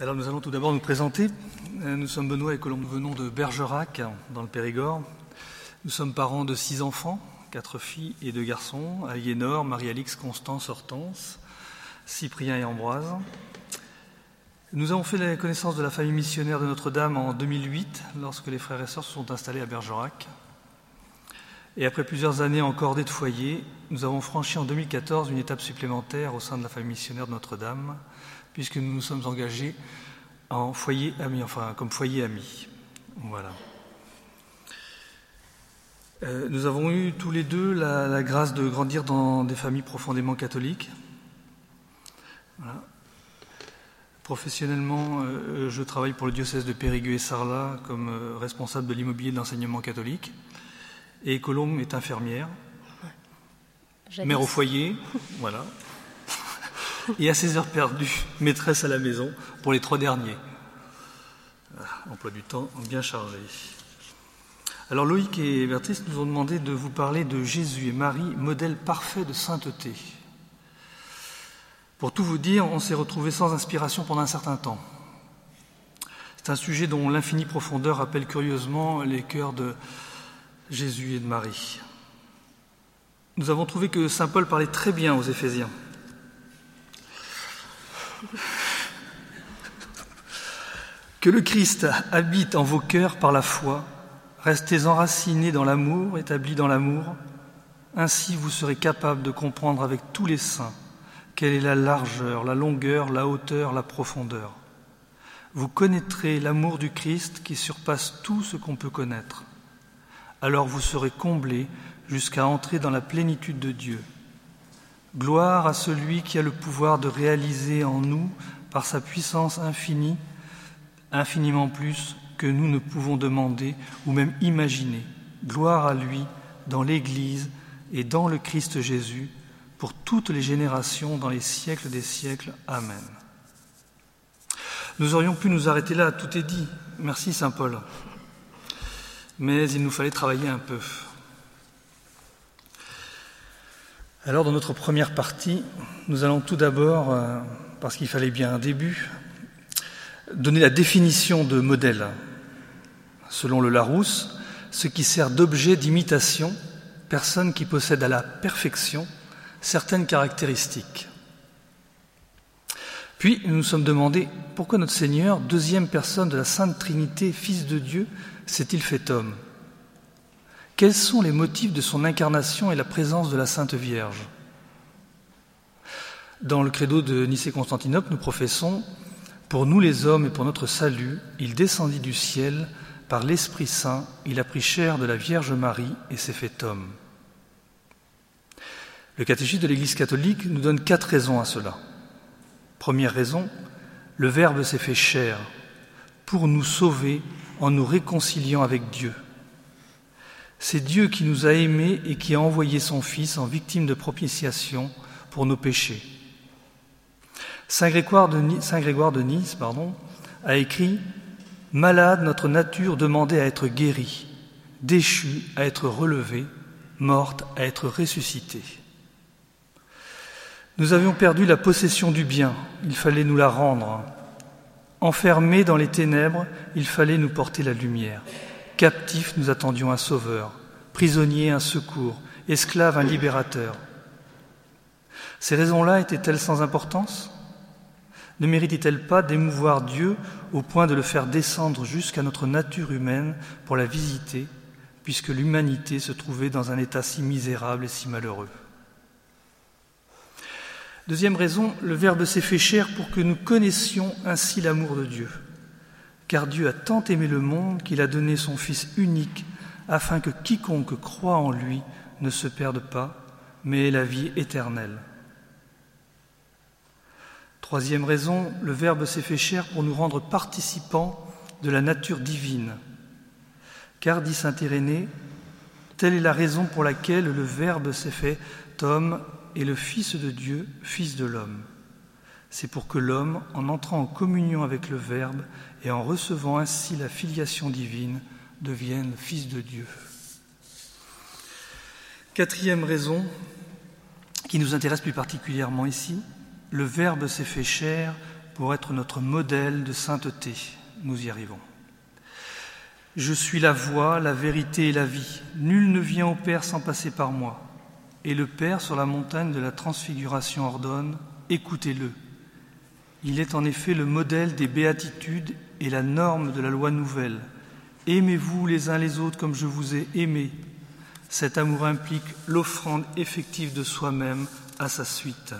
Alors nous allons tout d'abord nous présenter. Euh, nous sommes Benoît et Colombe. Nous venons de Bergerac, dans le Périgord. Nous sommes parents de six enfants, quatre filles et deux garçons, Aliénor, Marie-Alix, Constance, Hortense, Cyprien et Ambroise. Nous avons fait la connaissance de la famille missionnaire de Notre-Dame en 2008, lorsque les frères et sœurs se sont installés à Bergerac. Et après plusieurs années en cordée de foyer, nous avons franchi en 2014 une étape supplémentaire au sein de la famille missionnaire de Notre-Dame, puisque nous nous sommes engagés en foyer ami, enfin comme foyer ami. Voilà. Euh, nous avons eu tous les deux la, grâce de grandir dans des familles profondément catholiques. Professionnellement, euh, je travaille pour le diocèse de Périgueux et Sarlat comme euh, responsable de l'immobilier de l'enseignement catholique. Et Colombe est infirmière, mère au foyer, voilà et à ses heures perdues, maîtresse à la maison pour les trois derniers. Ah, emploi du temps bien chargé. Alors Loïc et Bertrice nous ont demandé de vous parler de Jésus et Marie, modèle parfait de sainteté. Pour tout vous dire, on s'est retrouvé sans inspiration pendant un certain temps. C'est un sujet dont l'infinie profondeur appelle curieusement les cœurs de Jésus et de Marie. Nous avons trouvé que Saint Paul parlait très bien aux Éphésiens. Que le Christ habite en vos cœurs par la foi, restez enracinés dans l'amour, établis dans l'amour, ainsi vous serez capables de comprendre avec tous les saints quelle est la largeur, la longueur, la hauteur, la profondeur. Vous connaîtrez l'amour du Christ qui surpasse tout ce qu'on peut connaître. Alors vous serez comblés jusqu'à entrer dans la plénitude de Dieu. Gloire à celui qui a le pouvoir de réaliser en nous, par sa puissance infinie, infiniment plus que nous ne pouvons demander ou même imaginer. Gloire à lui dans l'Église et dans le Christ Jésus, pour toutes les générations, dans les siècles des siècles. Amen. Nous aurions pu nous arrêter là, tout est dit. Merci Saint Paul. Mais il nous fallait travailler un peu. Alors dans notre première partie, nous allons tout d'abord, euh, parce qu'il fallait bien un début, donner la définition de modèle. Selon le Larousse, ce qui sert d'objet d'imitation, personne qui possède à la perfection certaines caractéristiques. Puis nous nous sommes demandé pourquoi notre Seigneur, deuxième personne de la Sainte Trinité, Fils de Dieu, s'est-il fait homme? Quels sont les motifs de son incarnation et la présence de la Sainte Vierge Dans le credo de Nicée-Constantinople, nous professons Pour nous les hommes et pour notre salut, il descendit du ciel, par l'Esprit Saint, il a pris chair de la Vierge Marie et s'est fait homme. Le catéchisme de l'Église catholique nous donne quatre raisons à cela. Première raison, le Verbe s'est fait chair pour nous sauver en nous réconciliant avec Dieu. C'est Dieu qui nous a aimés et qui a envoyé son Fils en victime de propitiation pour nos péchés. Saint Grégoire de, Nice, a écrit Malade, notre nature demandait à être guérie, déchue à être relevée, morte à être ressuscitée. Nous avions perdu la possession du bien, il fallait nous la rendre. Enfermés dans les ténèbres, il fallait nous porter la lumière. Captifs, nous attendions un sauveur. Prisonniers, un secours. Esclaves, un libérateur. Ces raisons-là étaient-elles sans importance? Ne méritaient-elles pas d'émouvoir Dieu au point de le faire descendre jusqu'à notre nature humaine pour la visiter, puisque l'humanité se trouvait dans un état si misérable et si malheureux? Deuxième raison, le Verbe s'est fait chair pour que nous connaissions ainsi l'amour de Dieu car Dieu a tant aimé le monde qu'il a donné son Fils unique, afin que quiconque croit en lui ne se perde pas, mais ait la vie éternelle. Troisième raison, le Verbe s'est fait chair pour nous rendre participants de la nature divine. Car, dit Saint Irénée, telle est la raison pour laquelle le Verbe s'est fait homme et le Fils de Dieu, Fils de l'homme. C'est pour que l'homme, en entrant en communion avec le Verbe et en recevant ainsi la filiation divine, devienne fils de Dieu. Quatrième raison, qui nous intéresse plus particulièrement ici, le Verbe s'est fait chair pour être notre modèle de sainteté. Nous y arrivons. Je suis la voie, la vérité et la vie. Nul ne vient au Père sans passer par moi. Et le Père sur la montagne de la transfiguration ordonne, écoutez-le. Il est en effet le modèle des béatitudes et la norme de la loi nouvelle. Aimez-vous les uns les autres comme je vous ai aimé. Cet amour implique l'offrande effective de soi-même à sa suite.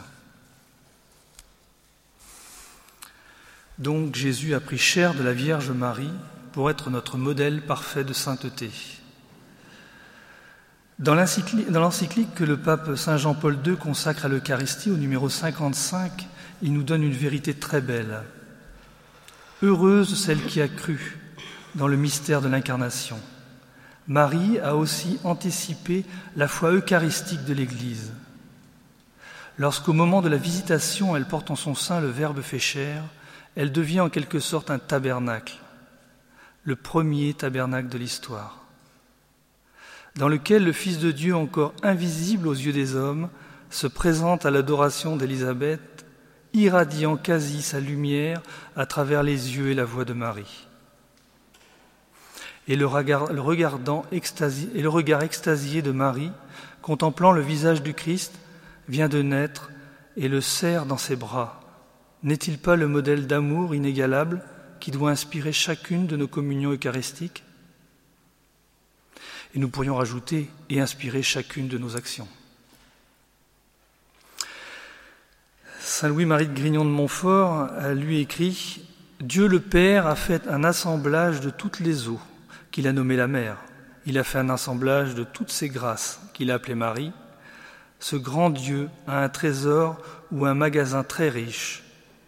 Donc Jésus a pris chair de la Vierge Marie pour être notre modèle parfait de sainteté. Dans l'encyclique que le pape Saint Jean-Paul II consacre à l'Eucharistie, au numéro 55, il nous donne une vérité très belle. Heureuse celle qui a cru dans le mystère de l'incarnation. Marie a aussi anticipé la foi eucharistique de l'Église. Lorsqu'au moment de la visitation, elle porte en son sein le Verbe fait chair, elle devient en quelque sorte un tabernacle, le premier tabernacle de l'histoire, dans lequel le Fils de Dieu, encore invisible aux yeux des hommes, se présente à l'adoration d'Élisabeth, irradiant quasi sa lumière à travers les yeux et la voix de Marie. Et le regard, regard extasié de Marie, contemplant le visage du Christ, vient de naître et le serre dans ses bras n'est-il pas le modèle d'amour inégalable qui doit inspirer chacune de nos communions eucharistiques? Et nous pourrions rajouter et inspirer chacune de nos actions. Saint Louis-Marie de Grignon de Montfort a lui écrit Dieu le Père a fait un assemblage de toutes les eaux qu'il a nommées la mer. Il a fait un assemblage de toutes ces grâces qu'il a appelées Marie. Ce grand Dieu a un trésor ou un magasin très riche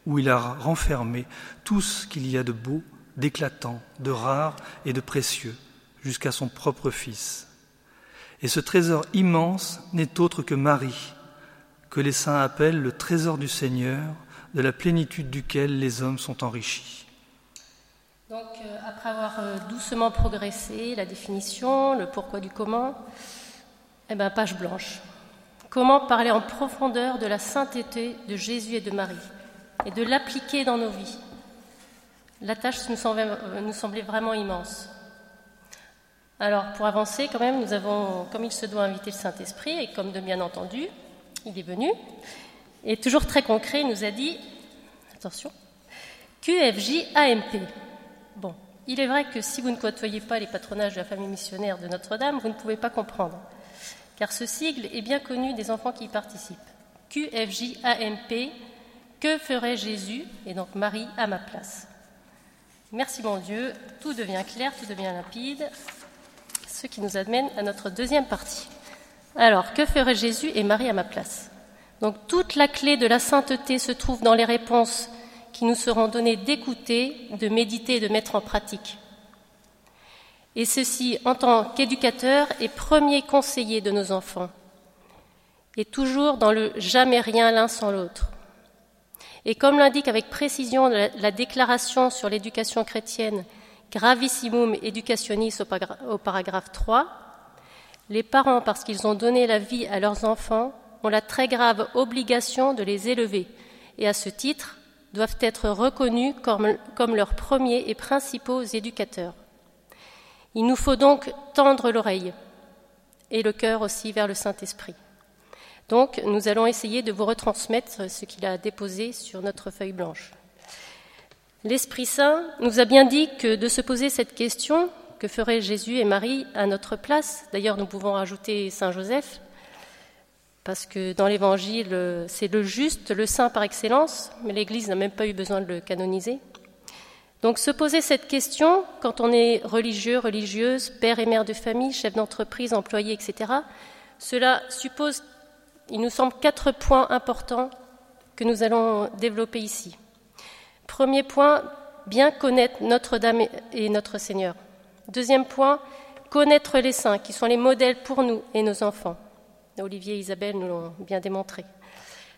où il a renfermé tout ce qu'il y a de beau, d'éclatant, de rare et de précieux, jusqu'à son propre Fils. Et ce trésor immense n'est autre que Marie, que les saints appellent le trésor du Seigneur, de la plénitude duquel les hommes sont enrichis. Donc, euh, après avoir euh, doucement progressé, la définition, le pourquoi du comment, eh bien, page blanche. Comment parler en profondeur de la sainteté de Jésus et de Marie et de l'appliquer dans nos vies. La tâche nous semblait, vraiment immense. Alors, pour avancer, quand même, nous avons, comme il se doit, inviter le Saint-Esprit, et comme de bien entendu, il est venu, et toujours très concret, il nous a dit, attention, QFJ AMP. Bon, il est vrai que si vous ne côtoyez pas les patronages de la famille missionnaire de Notre-Dame, vous ne pouvez pas comprendre, car ce sigle est bien connu des enfants qui y participent. QFJ AMP, que ferait Jésus et donc Marie à ma place Merci mon Dieu, tout devient clair, tout devient limpide, ce qui nous amène à notre deuxième partie. Alors, que ferait Jésus et Marie à ma place? Donc toute la clé de la sainteté se trouve dans les réponses qui nous seront données d'écouter, de méditer et de mettre en pratique. Et ceci en tant qu'éducateur et premier conseiller de nos enfants, et toujours dans le jamais rien l'un sans l'autre. Et comme l'indique avec précision la, déclaration sur l'éducation chrétienne Gravissimum Educationis au, paragraphe 3, les parents, parce qu'ils ont donné la vie à leurs enfants, ont la très grave obligation de les élever et à ce titre doivent être reconnus comme, leurs premiers et principaux éducateurs. Il nous faut donc tendre l'oreille et le cœur aussi vers le Saint-Esprit. Donc, nous allons essayer de vous retransmettre ce qu'il a déposé sur notre feuille blanche. L'Esprit Saint nous a bien dit que de se poser cette question, que feraient Jésus et Marie à notre place D'ailleurs, nous pouvons rajouter Saint Joseph, parce que dans l'Évangile, c'est le juste, le saint par excellence, mais l'Église n'a même pas eu besoin de le canoniser. Donc se poser cette question, quand on est religieux, religieuse, père et mère de famille, chef d'entreprise, employé, etc., cela suppose il nous semble quatre points importants que nous allons développer ici. Premier point, bien connaître Notre-Dame et notre Seigneur. Deuxième point, connaître les saints qui sont les modèles pour nous et nos enfants. Olivier et Isabelle nous l'ont bien démontré.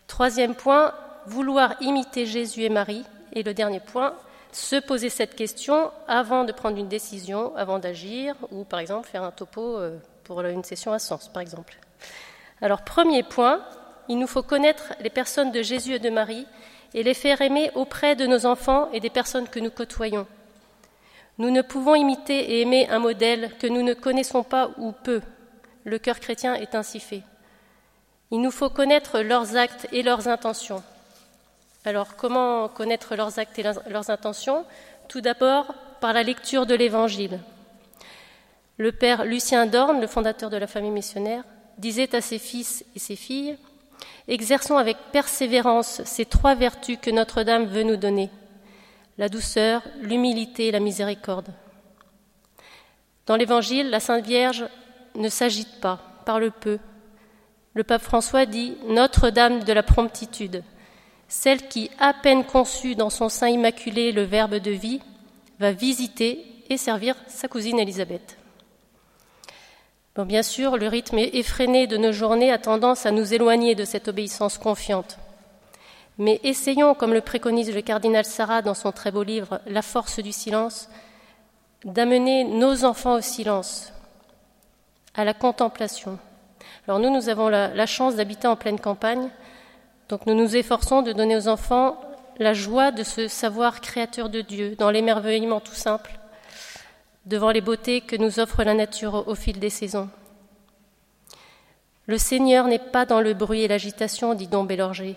Troisième point, vouloir imiter Jésus et Marie. Et le dernier point, se poser cette question avant de prendre une décision, avant d'agir, ou par exemple faire un topo euh, pour une session à sens, par exemple. Alors, premier point, il nous faut connaître les personnes de Jésus et de Marie, et les faire aimer auprès de nos enfants et des personnes que nous côtoyons. Nous ne pouvons imiter et aimer un modèle que nous ne connaissons pas ou peu. Le cœur chrétien est ainsi fait. Il nous faut connaître leurs actes et leurs intentions. Alors comment connaître leurs actes et leurs intentions? Tout d'abord par la lecture de l'Évangile. Le père Lucien Dorn, le fondateur de la famille missionnaire, disait à ses fils et ses filles Exerçons avec persévérance ces trois vertus que Notre-Dame veut nous donner la douceur, l'humilité et la miséricorde. Dans l'Évangile, la Sainte Vierge ne s'agite pas, parle peu. Le pape François dit Notre-Dame de la promptitude, celle qui, à peine conçue dans son sein immaculé le Verbe de vie, va visiter et servir sa cousine Élisabeth. Bien sûr, le rythme effréné de nos journées a tendance à nous éloigner de cette obéissance confiante. Mais essayons, comme le préconise le cardinal Sarah dans son très beau livre La force du silence, d'amener nos enfants au silence, à la contemplation. Alors nous, nous avons la, chance d'habiter en pleine campagne, donc nous nous efforçons de donner aux enfants la joie de ce savoir créateur de Dieu, dans l'émerveillement tout simple, devant les beautés que nous offre la nature au fil des saisons. Le Seigneur n'est pas dans le bruit et l'agitation, dit Don Bélorger.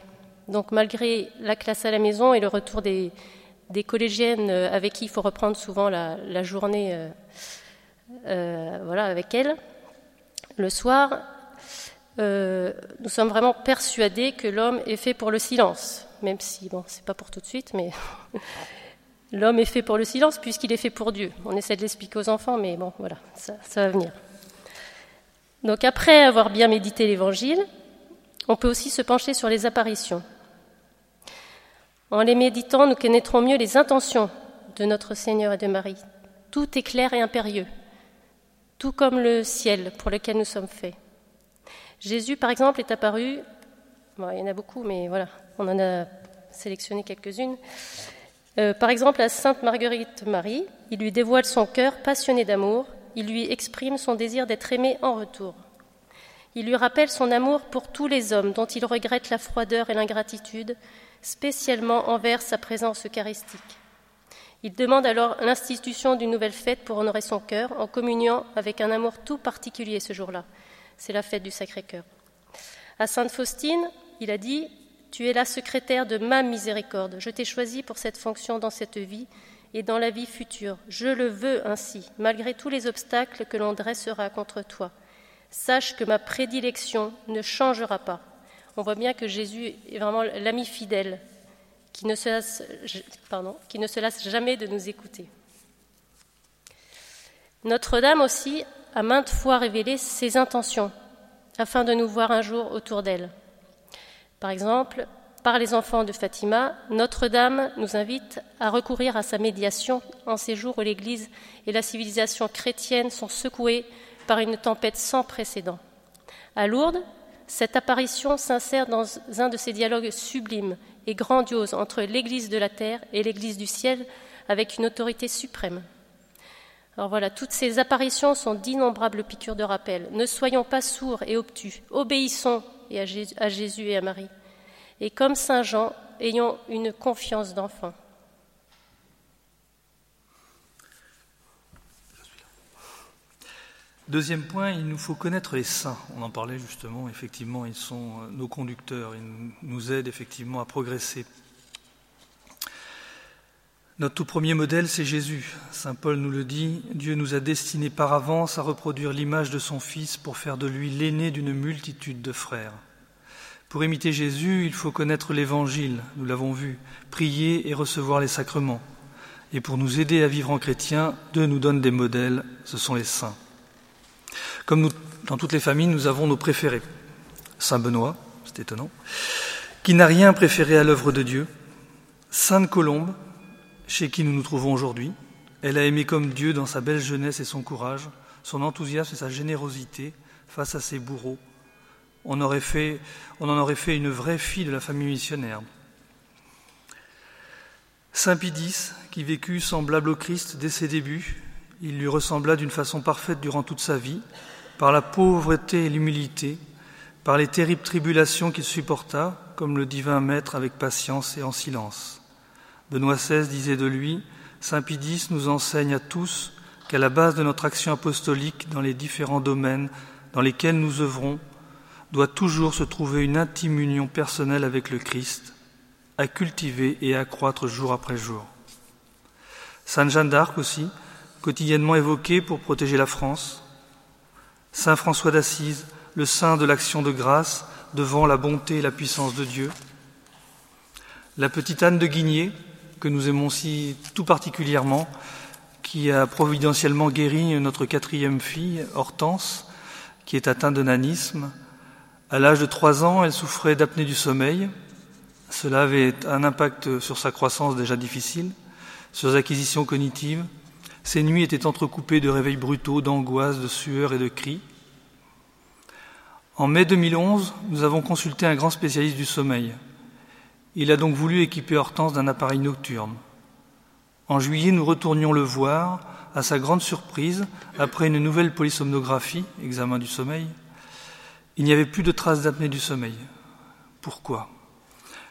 Donc malgré la classe à la maison et le retour des, collégiennes euh, avec qui il faut reprendre souvent la, journée euh, euh, voilà, avec elles, le soir, nous sommes vraiment persuadés que l'homme est fait pour le silence, même si, bon, c'est pas pour tout de suite, mais l'homme est fait pour le silence puisqu'il est fait pour Dieu. On essaie de l'expliquer aux enfants, mais bon, voilà, ça, ça va venir. Donc après avoir bien médité l'Évangile, on peut aussi se pencher sur les apparitions. En les méditant, nous connaîtrons mieux les intentions de notre Seigneur et de Marie. Tout est clair et impérieux, tout comme le ciel pour lequel nous sommes faits. Jésus, par exemple, est apparu, il y en a beaucoup, mais voilà, on en a sélectionné quelques-unes. Euh, par exemple, à Sainte Marguerite Marie, il lui dévoile son cœur passionné d'amour, il lui exprime son désir d'être aimé en retour. Il lui rappelle son amour pour tous les hommes dont il regrette la froideur et l'ingratitude, spécialement envers sa présence eucharistique. Il demande alors l'institution d'une nouvelle fête pour honorer son cœur, en communiant avec un amour tout particulier ce jour-là. C'est la fête du Sacré-Cœur. À Sainte Faustine, il a dit Tu es la secrétaire de ma miséricorde. Je t'ai choisi pour cette fonction dans cette vie et dans la vie future. Je le veux ainsi, malgré tous les obstacles que l'on dressera contre toi. Sache que ma prédilection ne changera pas on voit bien que Jésus est vraiment l'ami fidèle qui ne, se lasse, jamais de nous écouter. Notre-Dame aussi a maintes fois révélé ses intentions afin de nous voir un jour autour d'elle. Par exemple, par les enfants de Fatima, Notre-Dame nous invite à recourir à sa médiation en ces jours où l'Église et la civilisation chrétienne sont secouées par une tempête sans précédent. À Lourdes, cette apparition s'insère dans un de ces dialogues sublimes et grandioses entre l'Église de la terre et l'Église du ciel avec une autorité suprême. Alors voilà, toutes ces apparitions sont d'innombrables piqûres de rappel. Ne soyons pas sourds et obtus, obéissons à Jésus et à Marie. Et comme Saint Jean, ayons une confiance d'enfant. Deuxième point, il nous faut connaître les saints. On en parlait justement, effectivement, ils sont euh, nos conducteurs, ils nous aident effectivement à progresser. Notre tout premier modèle, c'est Jésus. Saint Paul nous le dit, Dieu nous a destinés par avance à reproduire l'image de son Fils pour faire de lui l'aîné d'une multitude de frères. Pour imiter Jésus, il faut connaître l'Évangile, nous l'avons vu, prier et recevoir les sacrements. Et pour nous aider à vivre en chrétien, Dieu nous donne des modèles, ce sont les saints. Comme dans toutes les familles, nous avons nos préférés. Saint Benoît, c'est étonnant, qui n'a rien préféré à l'œuvre de Dieu. Sainte Colombe, chez qui nous nous trouvons aujourd'hui. Elle a aimé comme Dieu dans sa belle jeunesse et son courage, son enthousiasme et sa générosité face à ses bourreaux. On, on en aurait fait une vraie fille de la famille missionnaire. Saint Pidis, qui vécut semblable au Christ dès ses débuts, il lui ressembla d'une façon parfaite durant toute sa vie, par la pauvreté et l'humilité, par les terribles tribulations qu'il supporta, comme le divin maître avec patience et en silence. Benoît XVI disait de lui, Saint Pidis nous enseigne à tous qu'à la base de notre action apostolique dans les différents domaines dans lesquels nous œuvrons, doit toujours se trouver une intime union personnelle avec le Christ, à cultiver et à accroître jour après jour. Sainte Jeanne d'Arc aussi, quotidiennement évoquée pour protéger la France. Saint François d'Assise, le saint de l'action de grâce devant la bonté et la puissance de Dieu. La petite Anne de Guigné, que nous aimons si tout particulièrement, qui a providentiellement guéri notre quatrième fille, Hortense, qui est atteinte de nanisme. À l'âge de trois ans, elle souffrait d'apnée du sommeil. Cela avait un impact sur sa croissance déjà difficile, sur ses acquisitions cognitives. Ses nuits étaient entrecoupées de réveils brutaux, d'angoisse, de sueur et de cris. En mai 2011, nous avons consulté un grand spécialiste du sommeil. Il a donc voulu équiper Hortense d'un appareil nocturne. En juillet, nous retournions le voir. À sa grande surprise, après une nouvelle polysomnographie, examen du sommeil, il n'y avait plus de traces d'apnée du sommeil. Pourquoi?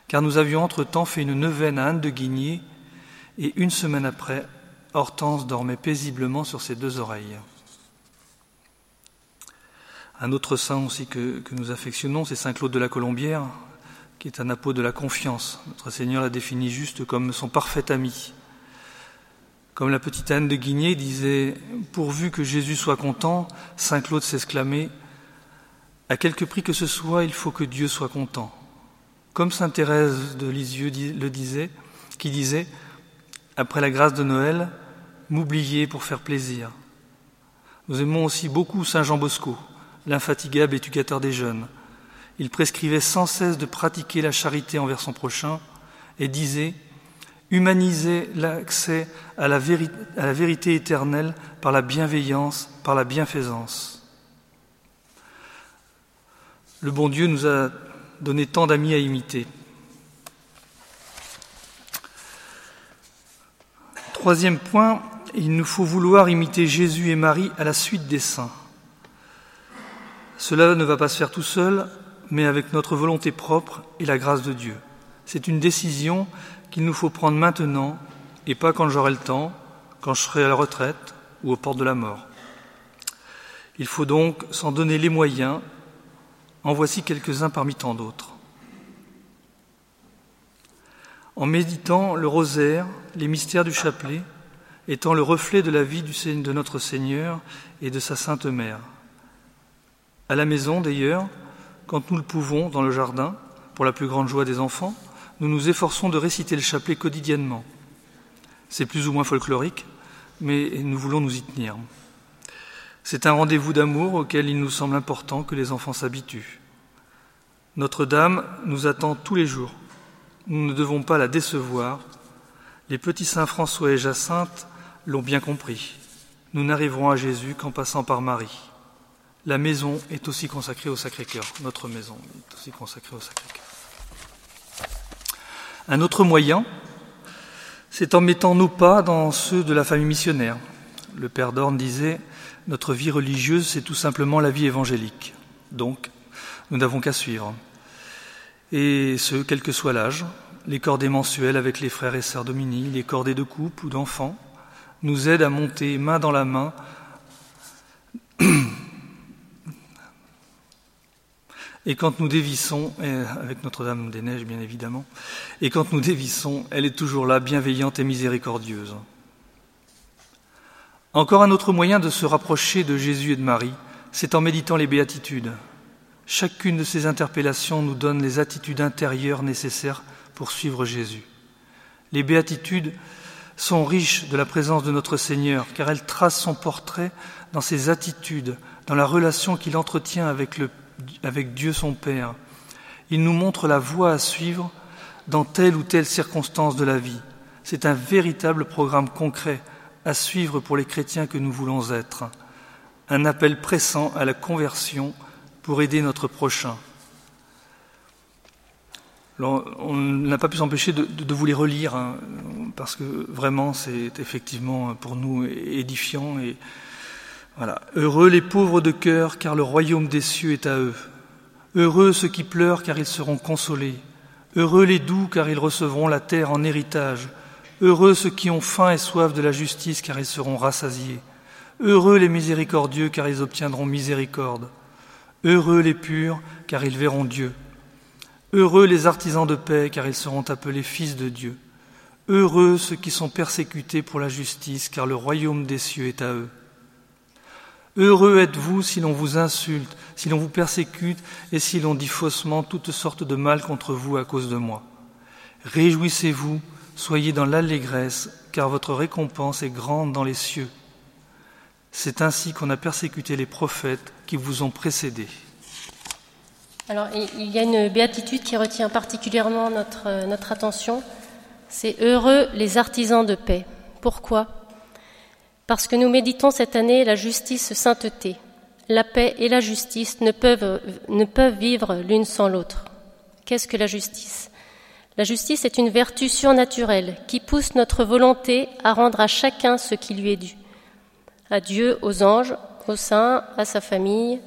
Car nous avions entre-temps fait une neuvaine à Anne de Guigné et une semaine après, Hortense dormait paisiblement sur ses deux oreilles. Un autre saint aussi que, nous affectionnons, c'est Saint Claude de la Colombière, qui est un apôtre de la confiance. Notre Seigneur l'a défini juste comme son parfait ami. Comme la petite Anne de Guigné disait Pourvu que Jésus soit content, Saint Claude s'exclamait À quelque prix que ce soit, il faut que Dieu soit content. Comme Sainte Thérèse de Lisieux le disait, qui disait Après la grâce de Noël, m'oublier pour faire plaisir. Nous aimons aussi beaucoup Saint Jean Bosco, l'infatigable éducateur des jeunes. Il prescrivait sans cesse de pratiquer la charité envers son prochain et disait humaniser l'accès à, la vérité éternelle par la bienveillance, par la bienfaisance. Le bon Dieu nous a donné tant d'amis à imiter. Troisième point, il nous faut vouloir imiter Jésus et Marie à la suite des saints. Cela ne va pas se faire tout seul, mais avec notre volonté propre et la grâce de Dieu. C'est une décision qu'il nous faut prendre maintenant et pas quand j'aurai le temps, quand je serai à la retraite ou aux portes de la mort. Il faut donc s'en donner les moyens. En voici quelques-uns parmi tant d'autres. En méditant le rosaire, les mystères du chapelet, étant le reflet de la vie de notre Seigneur et de sa Sainte Mère. À la maison, d'ailleurs, quand nous le pouvons, dans le jardin, pour la plus grande joie des enfants, nous nous efforçons de réciter le chapelet quotidiennement. C'est plus ou moins folklorique, mais nous voulons nous y tenir. C'est un rendez-vous d'amour auquel il nous semble important que les enfants s'habituent. Notre-Dame nous attend tous les jours. Nous ne devons pas la décevoir. Les petits saints François et Jacinthe l'ont bien compris. Nous n'arriverons à Jésus qu'en passant par Marie. La maison est aussi consacrée au Sacré-Cœur. Notre maison est aussi consacrée au Sacré-Cœur. Un autre moyen, c'est en mettant nos pas dans ceux de la famille missionnaire. Le père Dorn disait Notre vie religieuse, c'est tout simplement la vie évangélique. Donc, nous n'avons qu'à suivre. Et ce, quel que soit l'âge, les cordées mensuelles avec les frères et sœurs Domini, les cordées de couple ou d'enfants, nous aident à monter main dans la main Et quand nous dévissons, avec Notre-Dame des Neiges bien évidemment, et quand nous dévissons, elle est toujours là, bienveillante et miséricordieuse. Encore un autre moyen de se rapprocher de Jésus et de Marie, c'est en méditant les béatitudes. Chacune de ces interpellations nous donne les attitudes intérieures nécessaires pour suivre Jésus. Les béatitudes sont riches de la présence de notre Seigneur, car elles tracent son portrait dans ses attitudes, dans la relation qu'il entretient avec Dieu son Père. Il nous montre la voie à suivre dans telle ou telle circonstance de la vie. C'est un véritable programme concret à suivre pour les chrétiens que nous voulons être. Un appel pressant à la conversion pour aider notre prochain. On n'a pas pu s'empêcher de, vous les relire, hein, parce que vraiment c'est effectivement pour nous édifiant et, voilà. Heureux les pauvres de cœur, car le royaume des cieux est à eux. Heureux ceux qui pleurent, car ils seront consolés. Heureux les doux, car ils recevront la terre en héritage. Heureux ceux qui ont faim et soif de la justice, car ils seront rassasiés. Heureux les miséricordieux, car ils obtiendront miséricorde. Heureux les purs, car ils verront Dieu. Heureux les artisans de paix, car ils seront appelés fils de Dieu. Heureux ceux qui sont persécutés pour la justice, car le royaume des cieux est à eux. Heureux êtes-vous si l'on vous insulte, si l'on vous persécute et si l'on dit faussement toutes sortes de mal contre vous à cause de moi. Réjouissez-vous, soyez dans l'allégresse, car votre récompense est grande dans les cieux. C'est ainsi qu'on a persécuté les prophètes qui vous ont précédés. Alors, il y a une béatitude qui retient particulièrement notre, euh, notre attention. C'est heureux les artisans de paix. Pourquoi? Parce que nous méditons cette année la justice sainteté. La paix et la justice ne peuvent, ne peuvent vivre l'une sans l'autre. Qu'est-ce que la justice? La justice est une vertu surnaturelle qui pousse notre volonté à rendre à chacun ce qui lui est dû. À Dieu, aux anges, aux saints, à sa famille,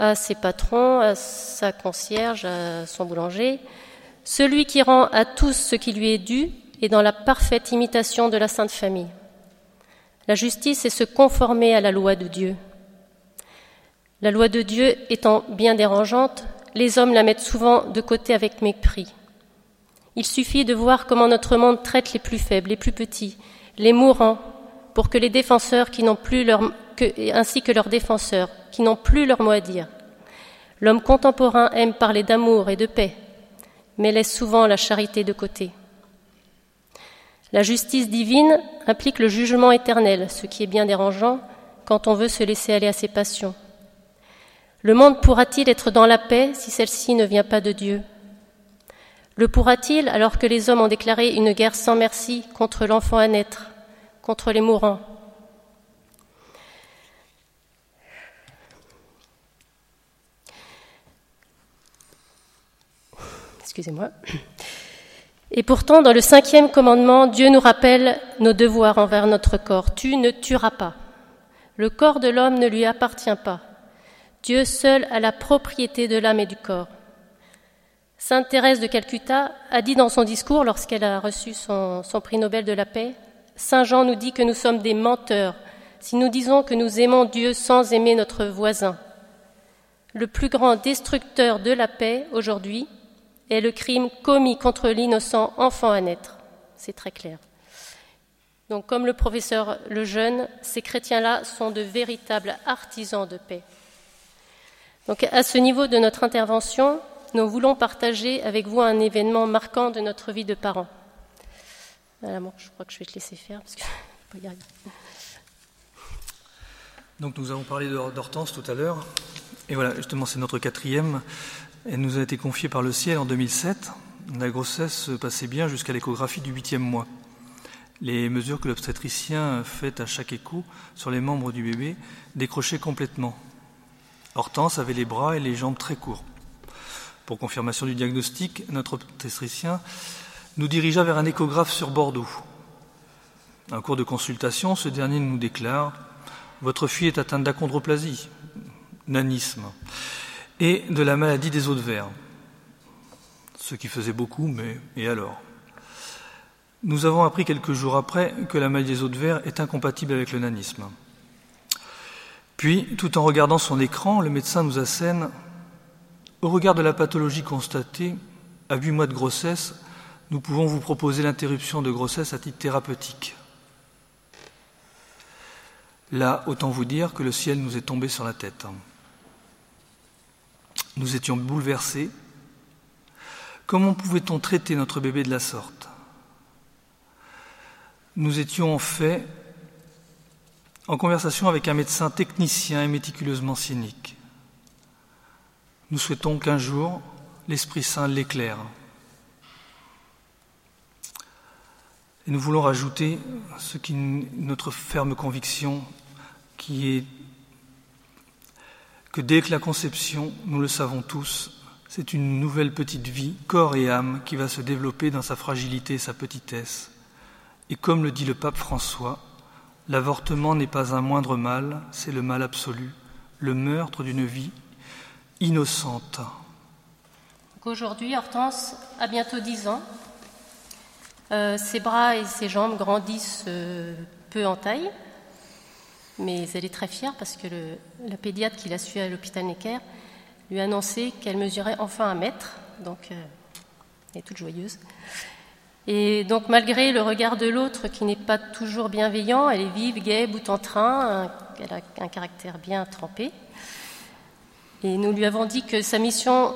à ses patrons, à sa concierge, à son boulanger. Celui qui rend à tous ce qui lui est dû est dans la parfaite imitation de la Sainte Famille. La justice est se conformer à la loi de Dieu. La loi de Dieu étant bien dérangeante, les hommes la mettent souvent de côté avec mépris. Il suffit de voir comment notre monde traite les plus faibles, les plus petits, les mourants, pour que les défenseurs qui n'ont plus leur, ainsi que leurs défenseurs, qui n'ont plus leur mot à dire. L'homme contemporain aime parler d'amour et de paix, mais laisse souvent la charité de côté. La justice divine implique le jugement éternel, ce qui est bien dérangeant quand on veut se laisser aller à ses passions. Le monde pourra-t-il être dans la paix si celle-ci ne vient pas de Dieu? Le pourra-t-il alors que les hommes ont déclaré une guerre sans merci contre l'enfant à naître, contre les mourants? Excusez-moi. Et pourtant, dans le cinquième commandement, Dieu nous rappelle nos devoirs envers notre corps. Tu ne tueras pas. Le corps de l'homme ne lui appartient pas. Dieu seul a la propriété de l'âme et du corps. Sainte Thérèse de Calcutta a dit dans son discours, lorsqu'elle a reçu son, son, prix Nobel de la paix, Saint Jean nous dit que nous sommes des menteurs si nous disons que nous aimons Dieu sans aimer notre voisin. Le plus grand destructeur de la paix aujourd'hui est le crime commis contre l'innocent enfant à naître. C'est très clair. Donc, comme le professeur Lejeune, ces chrétiens-là sont de véritables artisans de paix. Donc, à ce niveau de notre intervention, nous voulons partager avec vous un événement marquant de notre vie de parents. Je crois que je vais te laisser faire parce que. Donc, nous avons parlé d'Hortense tout à l'heure. Et voilà, justement, c'est notre quatrième. Elle nous a été confiée par le ciel en 2007. La grossesse se passait bien jusqu'à l'échographie du huitième mois. Les mesures que l'obstétricien fait à chaque écho sur les membres du bébé décrochaient complètement. Hortense avait les bras et les jambes très courts. Pour confirmation du diagnostic, notre obstétricien nous dirigea vers un échographe sur Bordeaux. En cours de consultation, ce dernier nous déclare Votre fille est atteinte d'achondroplasie, nanisme, et de la maladie des os de verre. Ce qui faisait beaucoup, mais et alors? Nous avons appris quelques jours après que la maladie des os de verre est incompatible avec le nanisme. Puis, tout en regardant son écran, le médecin nous assène Au regard de la pathologie constatée, à huit mois de grossesse, nous pouvons vous proposer l'interruption de grossesse à titre thérapeutique. Là, autant vous dire que le ciel nous est tombé sur la tête. Nous étions bouleversés. Comment pouvait-on traiter notre bébé de la sorte? Nous étions en fait en conversation avec un médecin technicien et méticuleusement cynique. Nous souhaitons qu'un jour, l'Esprit Saint l'éclaire. Et nous voulons rajouter ce qui notre ferme conviction, qui est que dès que la conception, nous le savons tous, c'est une nouvelle petite vie, corps et âme, qui va se développer dans sa fragilité et sa petitesse. Et comme le dit le pape François, L'avortement n'est pas un moindre mal, c'est le mal absolu, le meurtre d'une vie innocente. Aujourd'hui, Hortense a bientôt 10 ans. Euh, ses bras et ses jambes grandissent euh, peu en taille, mais elle est très fière parce que la pédiatre qui l'a suivie à l'hôpital Necker lui a annoncé qu'elle mesurait enfin un mètre, donc euh, elle est toute joyeuse. Et donc malgré le regard de l'autre qui n'est pas toujours bienveillant, elle est vive, gaie, bout en train, elle a un caractère bien trempé. Et nous lui avons dit que sa mission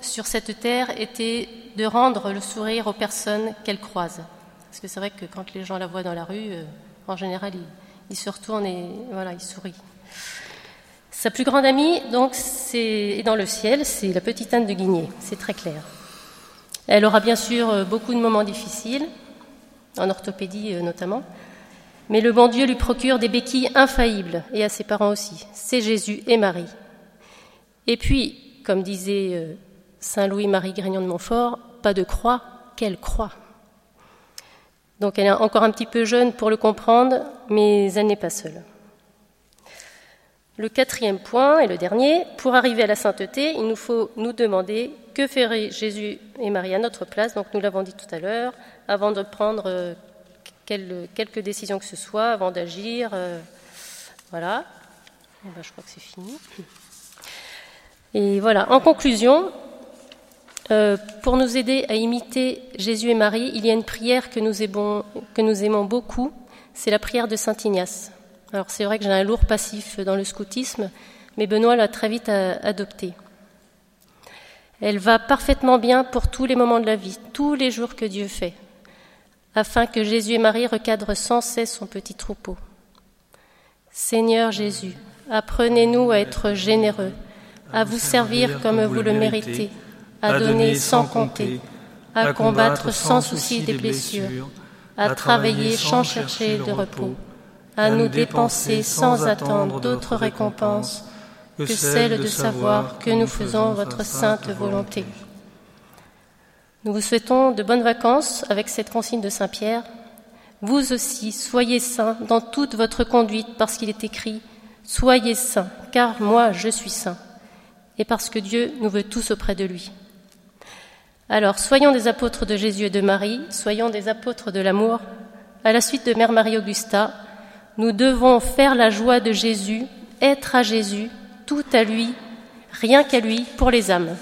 sur cette terre était de rendre le sourire aux personnes qu'elle croise. Parce que c'est vrai que quand les gens la voient dans la rue, euh, en général, ils, se retournent et voilà, ils sourient. Sa plus grande amie, donc, c'est dans le ciel, c'est la petite Anne de Guigné, c'est très clair. Elle aura bien sûr euh, beaucoup de moments difficiles, en orthopédie euh, notamment, mais le bon Dieu lui procure des béquilles infaillibles, et à ses parents aussi. C'est Jésus et Marie. Et puis, comme disait Saint Louis-Marie Grignon de Montfort, pas de croix, quelle croix Donc elle est encore un petit peu jeune pour le comprendre, mais elle n'est pas seule. Le quatrième point et le dernier, pour arriver à la sainteté, il nous faut nous demander que feraient Jésus et Marie à notre place. Donc nous l'avons dit tout à l'heure, avant de prendre euh, quelques décisions que ce soit, avant d'agir. Euh, voilà. Ben, je crois que c'est fini. Et voilà, en conclusion, euh, pour nous aider à imiter Jésus et Marie, il y a une prière que nous aimons, que nous aimons beaucoup, c'est la prière de Saint Ignace. Alors c'est vrai que j'ai un lourd passif dans le scoutisme, mais Benoît l'a très vite adoptée. Elle va parfaitement bien pour tous les moments de la vie, tous les jours que Dieu fait, afin que Jésus et Marie recadrent sans cesse son petit troupeau. Seigneur Jésus, apprenez-nous à être généreux, à vous servir comme vous le méritez à donner sans compter, à combattre sans souci des blessures, à travailler sans chercher de repos, à nous dépenser sans attendre d'autres récompenses que celle de savoir que nous faisons votre sainte volonté. Nous vous souhaitons de bonnes vacances avec cette consigne de Saint Pierre. Vous aussi, soyez saints dans toute votre conduite parce qu'il est écrit Soyez saints, car moi je suis saint, et parce que Dieu nous veut tous auprès de lui. Alors, soyons des apôtres de Jésus et de Marie, soyons des apôtres de l'amour. À la suite de Mère Marie-Augusta, nous devons faire la joie de Jésus, être à Jésus, tout à lui, rien qu'à lui, pour les âmes.